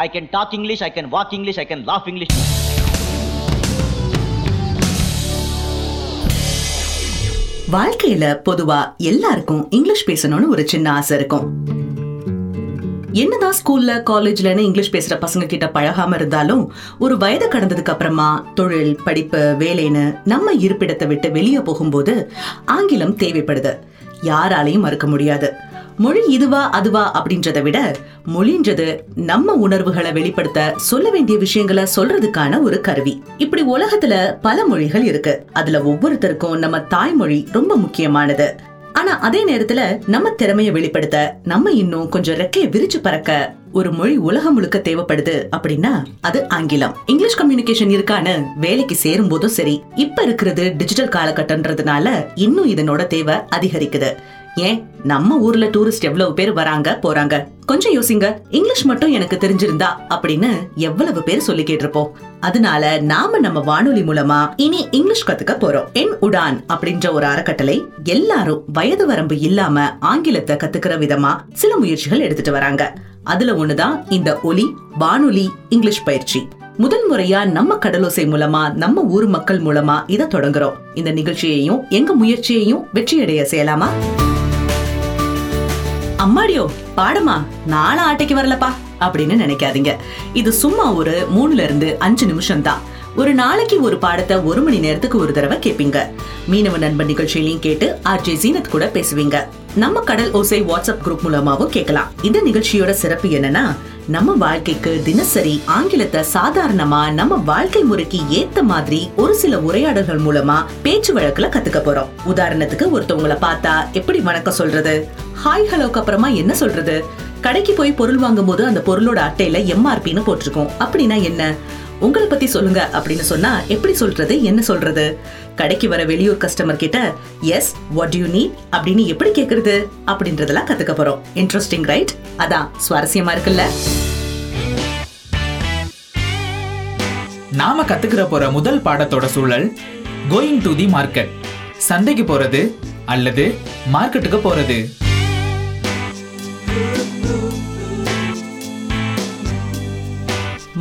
I can talk English, I can walk English, I can laugh English. வாழ்க்கையில பொதுவா எல்லாருக்கும் English பேசணும்னு ஒரு சின்ன ஆசை இருக்கும். என்னதான் ஸ்கூல்ல காலேஜ்லன்னு இங்கிலீஷ் பேசுற பசங்க கிட்ட பழகாம இருந்தாலும் ஒரு வயது கடந்ததுக்கு அப்புறமா தொழில் படிப்பு வேலைன்னு நம்ம இருப்பிடத்தை விட்டு வெளியே போகும்போது ஆங்கிலம் தேவைப்படுது. யாராலையும் மறுக்க முடியாது. மொழி இதுவா அதுவா அப்படின்றத விட மொழின்றது நம்ம உணர்வுகளை வெளிப்படுத்த சொல்ல வேண்டிய விஷயங்களை சொல்றதுக்கான ஒரு கருவி. இப்படி உலகத்துல பல மொழிகள் இருக்கு. அதுல ஒவ்வொருத்தருக்கும் நம்ம தாய்மொழி ரொம்ப முக்கியமானது. ஆனா அதே நேரத்துல நம்ம திறமைய வெளிப்படுத்த நம்ம இன்னும் கொஞ்சம் ரெக்கைய விரிச்சு பறக்க ஒரு மொழி உலகம் முழுக்க தேவைப்படுது அப்படின்னா அது ஆங்கிலம். இங்கிலீஷ் கம்யூனிகேஷன் இருக்கான்னு வேலைக்கு சேரும் போதும் சரி. இப்ப இருக்கிறது டிஜிட்டல் காலகட்டம்ன்றதுனால இன்னும் இதனோட தேவை அதிகரிக்குது. ஏன் நம்ம ஊர்ல டூரிஸ்ட் எவ்வளவு பேர் வராங்க போறாங்க? கொஞ்சம் யோசிங்க. இங்கிலீஷ் மட்டும் எனக்கு தெரிஞ்சிருந்தா அப்படின்னு எவ்வளவு பேர் சொல்லி இருப்போம் அதனால நாம நம்ம வானொலி மூலமா இனி இங்கிலீஷ் கத்துக்க போறோம். என் உடான் அப்படின்ற ஒரு அறக்கட்டளை எல்லாரும் வயது வரம்பு இல்லாம ஆங்கிலத்தை கத்துக்கிற விதமா சில முயற்சிகள் எடுத்துட்டு வராங்க. அதுல ஒண்ணுதான் இந்த ஒலி வானொலி இங்கிலீஷ் பயிற்சி. முதல் முறையா நம்ம கடலோசை மூலமா நம்ம ஊர் மக்கள் மூலமா இத தொடங்குறோம். இந்த நிகழ்ச்சியையும் எங்க முயற்சியையும் வெற்றியடைய செய்யலாமா? அம்மாடியோ பாடமா நாளா ஆட்டைக்கு வரலப்பா அப்படின்னு நினைக்காதீங்க. இது சும்மா ஒரு மூணுல இருந்து அஞ்சு நிமிஷம் தான் ஒரு நாளைக்கு ஒரு பாடத்தை ஒரு மணி நேரத்துக்கு ஒரு தடவை கேட்பீங்க மீனவ நண்பன் நிகழ்ச்சியிலையும் கேட்டு ஆர்ஜே ஜீனத் கூட பேசுவீங்க. நம்ம கடல் ஓசை வாட்ஸ்அப் குரூப் மூலமாவும் கேட்கலாம். இந்த நிகழ்ச்சியோட சிறப்பு என்னன்னா நம்ம வாழ்க்கைக்கு தினசரி ஆங்கிலத்தை சாதாரணமா நம்ம வாழ்க்கை முறைக்கு ஏத்த மாதிரி ஒரு சில உரையாடல்கள் மூலமா பேச்சு வழக்குல கத்துக்க போறோம். உதாரணத்துக்கு ஒருத்தவங்கள பார்த்தா எப்படி வணக்கம் சொல்றது? ஹாய் ஹலோக்கு அப்புறமா என்ன சொல்றது? கடைக்கு போய் பொருள் வாங்கும் போது அந்த பொருளோட அட்டையில எம்ஆர்பின்னு போட்டிருக்கோம். அப்படின்னா என்ன? உங்களை பத்தி சொல்லுங்க அப்படின்னு சொன்னா எப்படி சொல்றது என்ன சொல்றது? கடைக்கு வர வெளியூர் கஸ்டமர் கிட்ட எஸ் வாட் யூ நீட் அப்படின்னு எப்படி கேக்குறது? அப்படின்றதெல்லாம் கத்துக்க போறோம். இன்ட்ரெஸ்டிங் ரைட் அதான் சுவாரஸ்யமா இருக்குல்ல? நாம கத்துக்கிற போற முதல் பாடத்தோட சூழல் கோயிங் டு தி மார்க்கெட் சந்தைக்கு போறது அல்லது மார்க்கெட்டுக்கு போறது.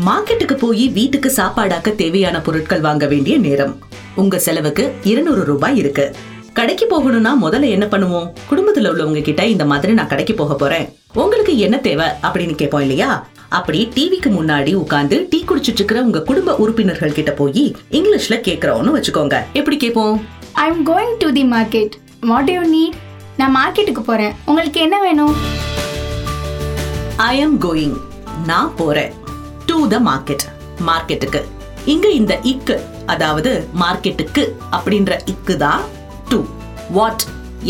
மார்க்கெட்டுக்கு போய் வீட்டுக்கு சாப்பாடாக்க தேவையான பொருட்கள் வாங்க வேண்டிய நேரம். உங்க செலவுக்கு இருநூறு ரூபாய் இருக்கு. கடைக்கு போகணும்னா முதல்ல என்ன பண்ணுவோம்? குடும்பத்துல உள்ளவங்க கிட்ட இந்த மாதிரி நான் கடைக்கு போக போறேன். உங்களுக்கு என்ன தேவை அப்படின்னு கேட்போம் இல்லையா? அப்படி டிவிக்கு முன்னாடி உட்கார்ந்து டீ குடிச்சிட்டு இருக்கிற உங்க குடும்ப உறுப்பினர்கள் கிட்ட போய் இங்கிலீஷ்ல கேக்குறோம்னு வச்சுக்கோங்க. எப்படி கேட்போம்? I'm going to the market what you need நான் மார்க்கெட்டுக்கு போகிறேன் உங்களுக்கு என்ன வேணும்? ஐ அம் கோயிங் நான் போறேன். டு த மார்க்கெட் மார்க்கெட்டுக்கு இங்க இந்த இக்கு அதாவது மார்க்கெட்டுக்கு அப்படின்ற இக்கு தான் டு வாட்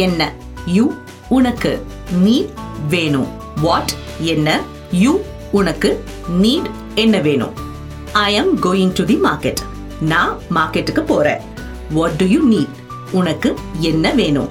என்ன? யூ உனக்கு நீட் வேணும். வாட் என்ன? யூ உனக்கு நீட் என்ன வேணும்? I am going to the market நான் மார்க்கெட்டுக்கு போறேன். வாட் டு யூ நீட் உனக்கு என்ன வேணும்?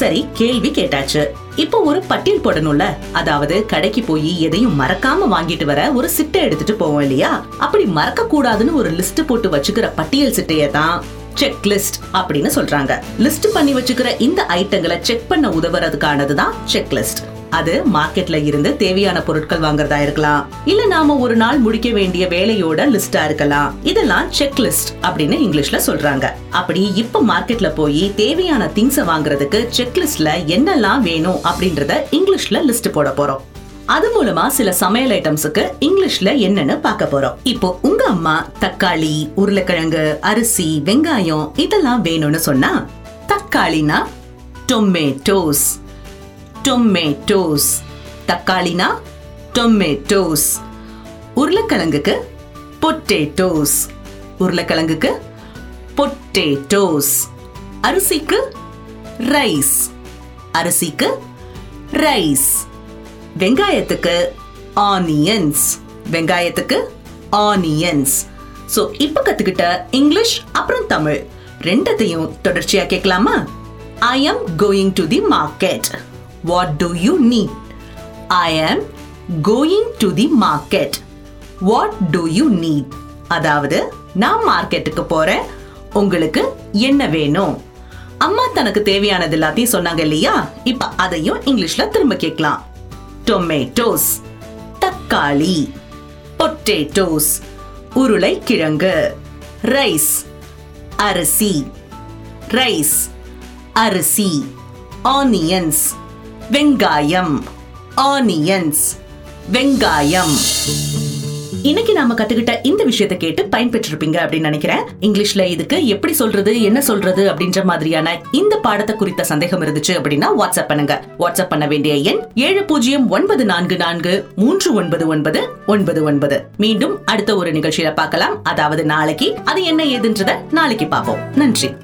சரி கேள்வி கேட்டாச்சு. இப்போ ஒரு பட்டியல் போடணும்ல. அதாவது கடைக்கு போய் எதையும் மறக்காம வாங்கிட்டு வர ஒரு சிட்டை எடுத்துட்டு போவோம் இல்லையா? அப்படி மறக்க கூடாதுன்னு ஒரு லிஸ்ட் போட்டு வச்சுக்கிற பட்டியல் சிட்டையை தான் செக் லிஸ்ட் அப்படின்னு சொல்றாங்க. லிஸ்ட் பண்ணி வச்சுக்கிற இந்த ஐட்டங்களை செக் பண்ண உதவுறதுக்கானது தான் செக் லிஸ்ட் அது மார்க்கெட்ல இருந்து தேவையான பொருட்கள் வாங்குறதா இருக்கலாம். இல்ல நாம ஒரு நாள் முடிக்க வேண்டிய வேலையோட லிஸ்டா இருக்கலாம். இதெல்லாம் செக் லிஸ்ட் அப்படின்னு இங்கிலீஷ்ல சொல்றாங்க. அப்படி இப்ப மார்க்கெட்ல போய் தேவையான திங்ஸ வாங்குறதுக்கு செக் லிஸ்ட்ல என்னெல்லாம் வேணும் அப்படின்றத இங்கிலீஷ்ல லிஸ்ட் போட போறோம். அது மூலமா சில சமையல் ஐட்டம்ஸுக்கு இங்கிலீஷ்ல என்னன்னு பார்க்க போறோம். இப்போ உங்க அம்மா தக்காளி உருளைக்கிழங்கு அரிசி வெங்காயம் இதெல்லாம் வேணும்னு சொன்னா தக்காளினா டொமேட்டோஸ் டொமேட்டோஸ் தக்காளினா டொமேட்டோஸ் உருளைக்கிழங்குக்கு பொட்டேட்டோஸ் உருளைக்கிழங்குக்கு பொட்டேட்டோஸ் அரிசிக்கு ரைஸ் அரிசிக்கு ரைஸ் வெங்காயத்துக்கு ஆனியன்ஸ் வெங்காயத்துக்கு ஆனியன்ஸ் ஸோ இப்போ கற்றுக்கிட்ட இங்கிலீஷ் அப்புறம் தமிழ். ரெண்டத்தையும் தொடர்ச்சியா கேட்கலாமா? I am going to the market what do you need I am going to the market what do you need அதாவது நான் மார்க்கெட்டுக்கு போறேன். உங்களுக்கு என்ன வேணும்? அம்மா தனக்கு தேவையானது எல்லாத்தையும் சொன்னாங்க இல்லையா? இப்ப அதையும் இங்கிலீஷ்ல திரும்ப கேட்கலாம். டொமேட்டோஸ் தக்காளி பொட்டேட்டோஸ் உருளைக்கிழங்கு ரைஸ் அரிசி ரைஸ் அரிசி ஆனியன்ஸ் வெங்காயம் ஆனியன்ஸ் வெங்காயம். இன்னைக்கு நாம கத்துக்கிட்ட இந்த விஷயத்தை கேட்டு பயன்பெற்றிருப்பீங்க அப்படின்னு நினைக்கிறேன். இங்கிலீஷ்ல இதுக்கு எப்படி சொல்றது என்ன சொல்றது அப்படின்ற மாதிரியான இந்த பாடத்தை குறித்த சந்தேகம் இருந்துச்சு அப்படின்னா வாட்ஸ்அப் பண்ணுங்க. வாட்ஸ்அப் பண்ண வேண்டிய எண் ஏழு பூஜ்ஜியம் ஒன்பது நான்கு நான்கு மூன்று ஒன்பது ஒன்பது ஒன்பது ஒன்பது. மீண்டும் அடுத்த ஒரு நிகழ்ச்சியில பார்க்கலாம். அதாவது நாளைக்கு. அது என்ன ஏதுன்றத நாளைக்கு பார்ப்போம். நன்றி.